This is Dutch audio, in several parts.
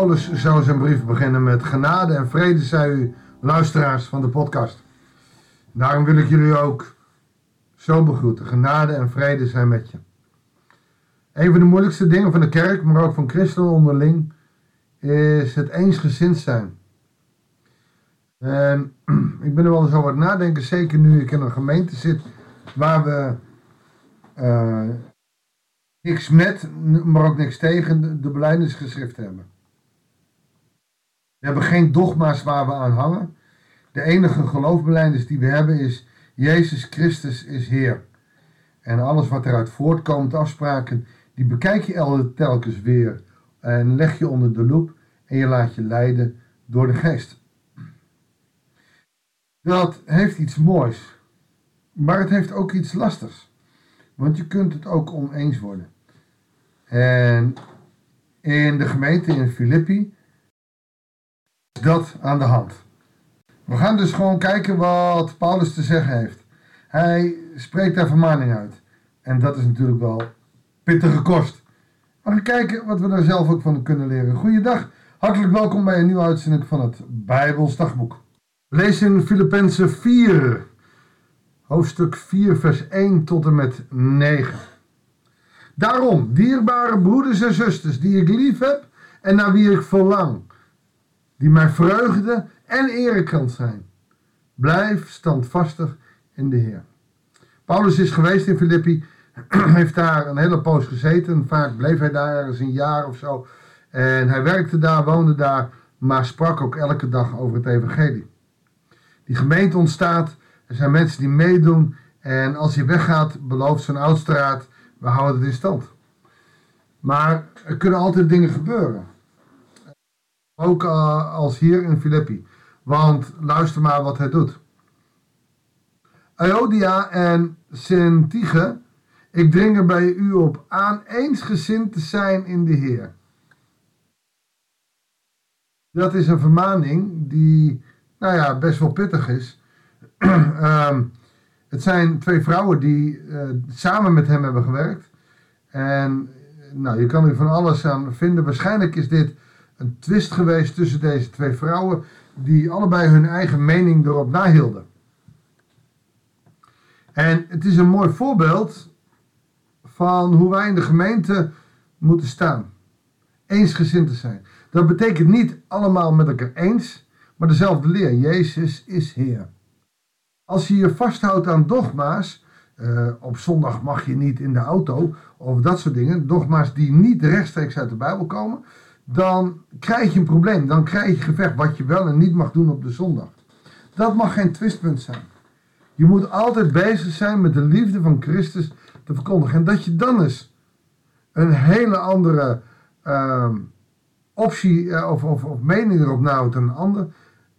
Paulus zou zijn brief beginnen met genade en vrede zij u, luisteraars van de podcast. Daarom wil ik jullie ook zo begroeten. Genade en vrede zijn met je. Een van de moeilijkste dingen van de kerk, maar ook van christenen onderling, is het eensgezind zijn. En ik ben er wel eens over nadenken, zeker nu ik in een gemeente zit waar we uh, niks met, maar ook niks tegen de, de hebben. We hebben geen dogma's waar we aan hangen. De enige geloofbeleiders die we hebben is Jezus Christus is Heer. En alles wat eruit voortkomt, afspraken, die bekijk je telkens weer en leg je onder de loep en je laat je leiden door de geest. Dat heeft iets moois, maar het heeft ook iets lastigs. Want je kunt het ook oneens worden. En in de gemeente in Filippi dat aan de hand. We gaan dus gewoon kijken wat Paulus te zeggen heeft. Hij spreekt daar vermaning uit. En dat is natuurlijk wel pittige kost. We gaan kijken wat we daar zelf ook van kunnen leren. Goeiedag, hartelijk welkom bij een nieuwe uitzending van het Bijbels. Lees in Filippenzen 4, hoofdstuk 4, vers 1 tot en met 9. Daarom, dierbare broeders en zusters, die ik lief heb en naar wie ik verlang, die mijn vreugde en erekant zijn, blijf standvastig in de Heer. Paulus is geweest in Filippi, heeft daar een hele poos gezeten. Vaak bleef hij daar ergens een jaar of zo. En hij werkte daar, woonde daar, maar sprak ook elke dag over het evangelie. Die gemeente ontstaat, er zijn mensen die meedoen. En als hij weggaat, belooft zijn oudstraat, we houden het in stand. Maar er kunnen altijd dingen gebeuren. Ook uh, als hier in Filippi. Want luister maar wat hij doet. Iodia en Sintige, ik dring er bij u op aan eensgezind te zijn in de Heer. Dat is een vermaning die, nou ja, best wel pittig is. um, het zijn twee vrouwen die uh, samen met hem hebben gewerkt. En nou, je kan er van alles aan vinden. Waarschijnlijk is dit een twist geweest tussen deze twee vrouwen, die allebei hun eigen mening erop nahielden. En het is een mooi voorbeeld van hoe wij in de gemeente moeten staan. Eensgezind te zijn. Dat betekent niet allemaal met elkaar eens, maar dezelfde leer. Jezus is Heer. Als je je vasthoudt aan dogma's, uh, op zondag mag je niet in de auto, of dat soort dingen, dogma's die niet rechtstreeks uit de Bijbel komen, dan krijg je een probleem. Dan krijg je gevecht wat je wel en niet mag doen op de zondag. Dat mag geen twistpunt zijn. Je moet altijd bezig zijn met de liefde van Christus te verkondigen. En dat je dan eens een hele andere uh, optie uh, of, of, of, mening erop nahoudt dan een ander.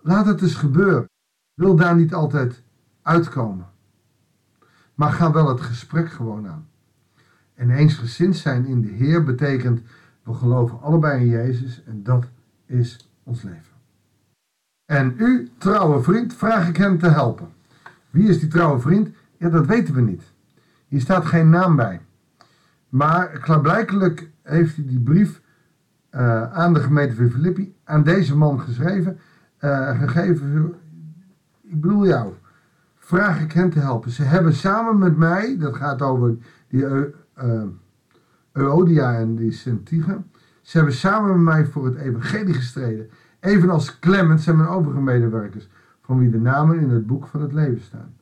Laat het eens gebeuren. Wil daar niet altijd uitkomen. Maar ga wel het gesprek gewoon aan. En eensgezind zijn in de Heer betekent we geloven allebei in Jezus en dat is ons leven. En u, trouwe vriend, vraag ik hem te helpen. Wie is die trouwe vriend? Ja, dat weten we niet. Hier staat geen naam bij. Maar klaarblijkelijk heeft hij die brief uh, aan de gemeente van Filippi, aan deze man geschreven, uh, gegeven. Ik bedoel jou, vraag ik hen te helpen. Ze hebben samen met mij, dat gaat over die uh, Euodia en die Sintige, ze hebben samen met mij voor het evangelie gestreden. Evenals Clemens en mijn overige medewerkers van wie de namen in het boek van het leven staan.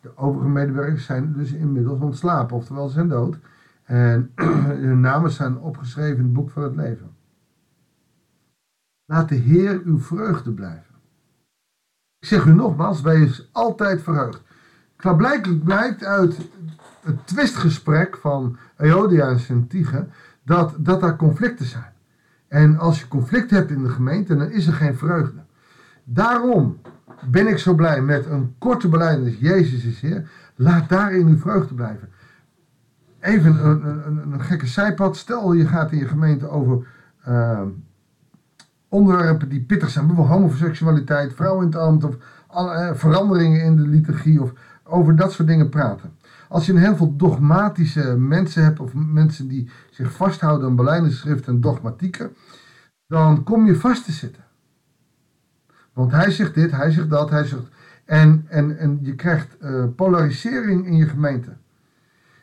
De overige medewerkers zijn dus inmiddels ontslapen, oftewel zijn dood. En hun namen zijn opgeschreven in het boek van het leven. Laat de Heer uw vreugde blijven. Ik zeg u nogmaals, wees altijd verheugd. Klaarblijkelijk blijkt uit het twistgesprek van Eodia en Sintige dat, dat daar conflicten zijn. En als je conflict hebt in de gemeente, dan is er geen vreugde. Daarom ben ik zo blij met een korte belijdenis. Jezus is Heer. Laat daarin uw vreugde blijven. Even een, een, een gekke zijpad. Stel je gaat in je gemeente over uh, onderwerpen die pittig zijn. Bijvoorbeeld homoseksualiteit, vrouw in het ambt of uh, veranderingen in de liturgie. Of over dat soort dingen praten. Als je een heel veel dogmatische mensen hebt of mensen die zich vasthouden aan belijdenisschrift en dogmatieken dan kom je vast te zitten. Want hij zegt dit, hij zegt dat, hij zegt. En, en, en je krijgt uh, polarisering in je gemeente.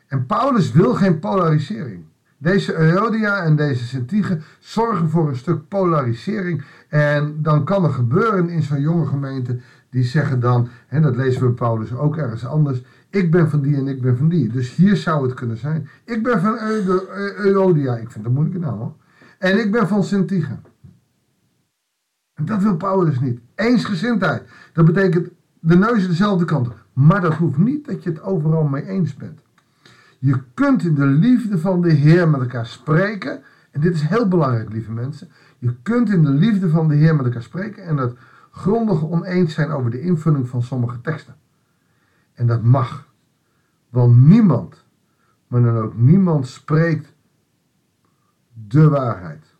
En Paulus wil geen polarisering. Deze Erodia en deze Sentige zorgen voor een stuk polarisering. En dan kan er gebeuren in zo'n jonge gemeente. Die zeggen dan, en dat lezen we Paulus ook ergens anders. Ik ben van die en ik ben van die. Dus hier zou het kunnen zijn. Ik ben van Erodia. Ik vind dat moeilijke naam hoor. En ik ben van Sentige. En dat wil Paulus niet. Eensgezindheid. Dat betekent de neus dezelfde kant. Maar dat hoeft niet dat je het overal mee eens bent. Je kunt in de liefde van de Heer met elkaar spreken. En dit is heel belangrijk, lieve mensen. Je kunt in de liefde van de Heer met elkaar spreken en het grondig oneens zijn over de invulling van sommige teksten. En dat mag. Want niemand, maar dan ook niemand spreekt de waarheid.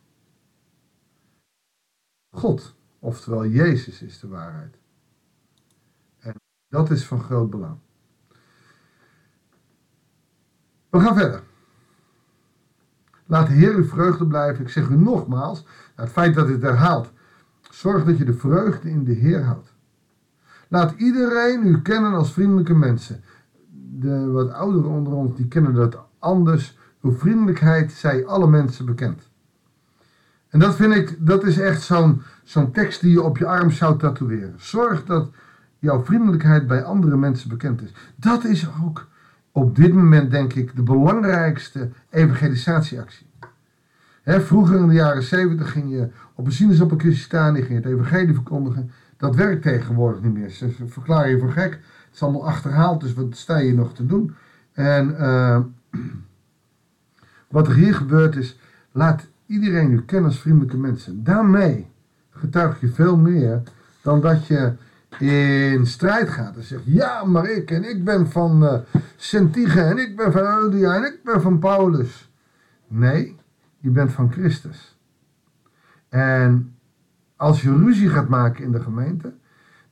God, oftewel Jezus, is de waarheid. En dat is van groot belang. We gaan verder. Laat de Heer uw vreugde blijven. Ik zeg u nogmaals, het feit dat het herhaalt, zorg dat je de vreugde in de Heer houdt. Laat iedereen u kennen als vriendelijke mensen. De wat ouderen onder ons, die kennen dat anders. Uw vriendelijkheid zij alle mensen bekend. En dat vind ik, dat is echt zo'n zo'n tekst die je op je arm zou tatoeëren. Zorg dat jouw vriendelijkheid bij andere mensen bekend is. Dat is ook op dit moment, denk ik, de belangrijkste evangelisatieactie. Vroeger in de jaren 70 ging je op een sinaasappelkistje staan, die ging het evangelie verkondigen. Dat werkt tegenwoordig niet meer. Ze verklaren je voor gek. Het is allemaal achterhaald, dus wat sta je nog te doen? En uh, wat er hier gebeurt is, laat iedereen u kennen als vriendelijke mensen. Daarmee getuig je veel meer dan dat je in strijd gaat en zegt: Ja, maar ik en ik ben van uh, Sentige en ik ben van Eudia en ik ben van Paulus. Nee, je bent van Christus. En als je ruzie gaat maken in de gemeente,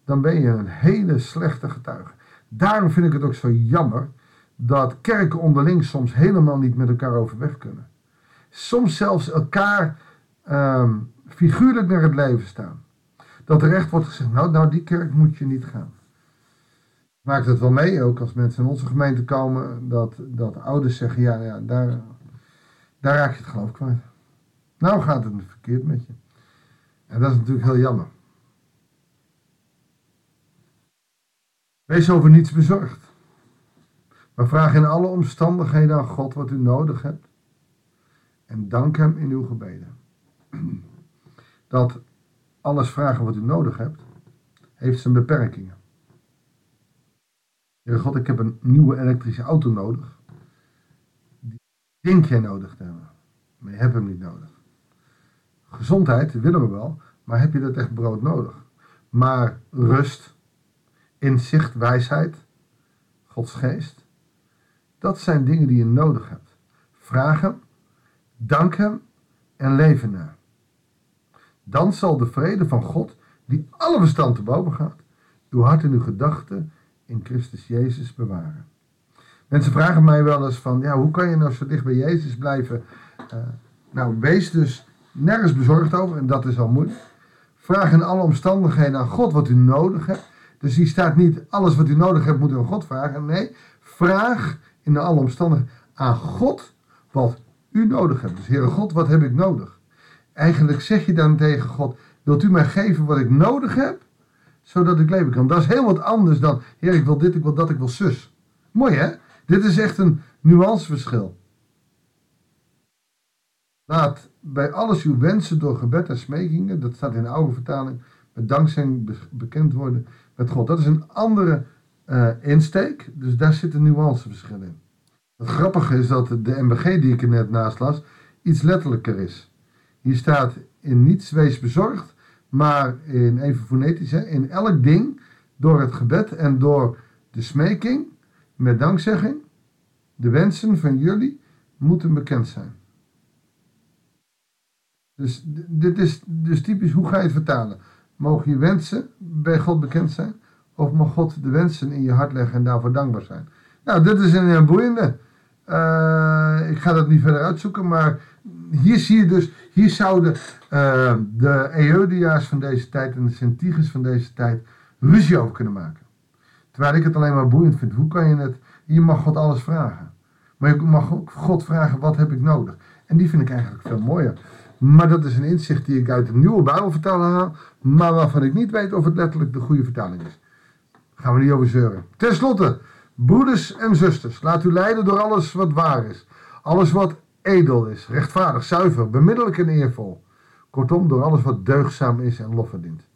dan ben je een hele slechte getuige. Daarom vind ik het ook zo jammer dat kerken onderling soms helemaal niet met elkaar overweg kunnen. Soms zelfs elkaar um, figuurlijk naar het leven staan. Dat er echt wordt gezegd, nou, nou die kerk moet je niet gaan. Maakt het wel mee, ook als mensen in onze gemeente komen, dat, dat ouders zeggen, ja, ja daar, daar raak je het geloof kwijt. Nou gaat het verkeerd met je. En dat is natuurlijk heel jammer. Wees over niets bezorgd. Maar vraag in alle omstandigheden aan God wat u nodig hebt. En dank Hem in uw gebeden. Dat alles vragen wat u nodig hebt, heeft zijn beperkingen. Heer God, ik heb een nieuwe elektrische auto nodig. Die denk jij nodig te hebben. Hem niet nodig. Gezondheid willen we wel, maar heb je dat echt brood nodig? Maar rust, inzicht, wijsheid, Gods geest, dat zijn dingen die je nodig hebt. Vraag hem, dank hem en leven naar. Dan zal de vrede van God, die alle verstand boven gaat, uw hart en uw gedachten in Christus Jezus bewaren. Mensen vragen mij wel eens van, ja, hoe kan je nou zo dicht bij Jezus blijven? Uh, nou, wees dus nergens bezorgd over, en dat is al moeilijk. Vraag in alle omstandigheden aan God wat u nodig hebt. Dus hier staat niet, alles wat u nodig hebt moet u aan God vragen. Nee, vraag in alle omstandigheden aan God wat u nodig hebt. Dus Heere God, wat heb ik nodig? Eigenlijk zeg je dan tegen God, wilt u mij geven wat ik nodig heb? Zodat ik leven kan. Dat is heel wat anders dan, Heer, ik wil dit, ik wil dat, ik wil zus. Mooi hè? Dit is echt een nuanceverschil. Laat bij alles uw wensen door gebed en smekingen, dat staat in de oude vertaling, met dankzij bekend worden met God. Dat is een andere uh, insteek, dus daar zit een nuanceverschil in. Het grappige is dat de MBG die ik er net naast las, iets letterlijker is. Hier staat in niets wees bezorgd, maar in even fonetisch, hè, in elk ding door het gebed en door de smeking met dankzegging, de wensen van jullie moeten bekend zijn. Dus dit is dus typisch, hoe ga je het vertalen? Mogen je wensen bij God bekend zijn? Of mag God de wensen in je hart leggen en daarvoor dankbaar zijn? Nou, dit is een boeiende. Uh, ik ga dat niet verder uitzoeken, maar hier zie je dus, hier zouden uh, de Eodia's van deze tijd en de Centiges van deze tijd ruzie over kunnen maken. Terwijl ik het alleen maar boeiend vind. Hoe kan je het... Je mag God alles vragen. Maar je mag ook God vragen, wat heb ik nodig? En die vind ik eigenlijk veel mooier. Maar dat is een inzicht die ik uit de nieuwe Bijbelvertaling haal. Maar waarvan ik niet weet of het letterlijk de goede vertaling is. Gaan we niet over zeuren. Ten slotte, broeders en zusters, laat u leiden door alles wat waar is. Alles wat edel is, rechtvaardig, zuiver, bemiddelijk en eervol. Kortom, door alles wat deugzaam is en lof verdient.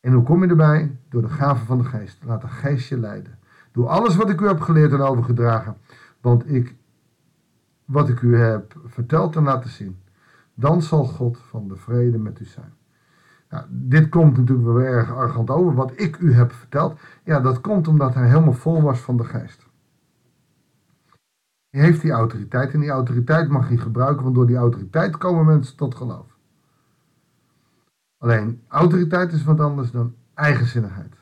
En hoe kom je erbij? Door de gave van de geest. Laat de geest je leiden. Doe alles wat ik u heb geleerd en overgedragen. Want ik, wat ik u heb verteld en laten zien. Dan zal God van de vrede met u zijn. Nou, dit komt natuurlijk wel erg arrogant over. Wat ik u heb verteld. Ja, dat komt omdat hij helemaal vol was van de geest. Hij heeft die autoriteit en die autoriteit mag hij gebruiken, want door die autoriteit komen mensen tot geloof. Alleen, autoriteit is wat anders dan eigenzinnigheid.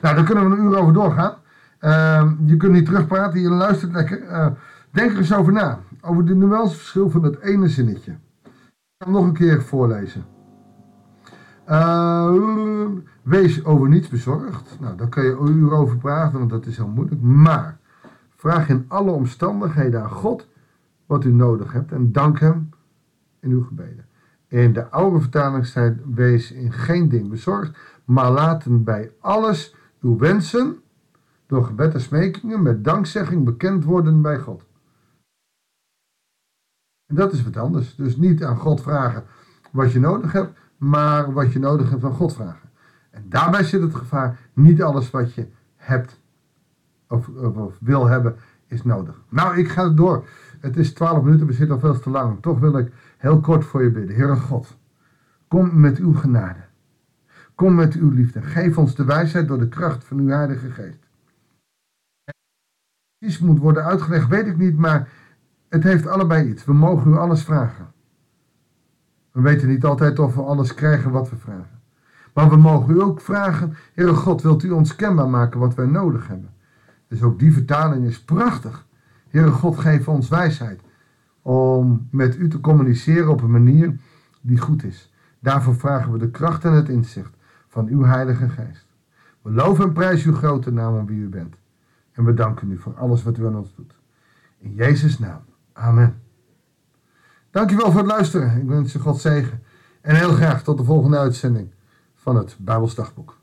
Nou, daar kunnen we een uur over doorgaan. Uh, je kunt niet terugpraten, je luistert lekker. Uh, denk er eens over na, over de nuanceverschil van het ene zinnetje. Ik ga hem nog een keer voorlezen. Uh, wees over niets bezorgd. Nou, daar kun je uur over praten, want dat is heel moeilijk. Maar vraag in alle omstandigheden aan God wat u nodig hebt en dank Hem in uw gebeden. In de oude vertaling Wees in geen ding bezorgd, maar laten bij alles uw wensen door gebed en smekingen met dankzegging bekend worden bij God. En dat is wat anders. Dus niet aan God vragen wat je nodig hebt, maar wat je nodig hebt van God vragen. En daarbij zit het gevaar, niet alles wat je hebt of, of, wil hebben, is nodig. Nou, ik ga door. Het is 12 minuten, we zitten al veel te lang. Toch wil ik heel kort voor je bidden. Heere God, kom met uw genade. Kom met uw liefde. Geef ons de wijsheid door de kracht van uw Heilige Geest. Iets moet worden uitgelegd, weet ik niet, maar het heeft allebei iets. We mogen u alles vragen. We weten niet altijd of we alles krijgen wat we vragen. Maar we mogen u ook vragen, Heere God, wilt u ons kenbaar maken wat wij nodig hebben? Dus ook die vertaling is prachtig. Heere God, geef ons wijsheid om met u te communiceren op een manier die goed is. Daarvoor vragen we de kracht en het inzicht van uw Heilige Geest. We loven en prijzen uw grote naam om wie u bent. En we danken u voor alles wat u aan ons doet. In Jezus' naam. Amen. Dankjewel voor het luisteren. Ik wens je God zegen. En heel graag tot de volgende uitzending van het Bijbelsdagboek.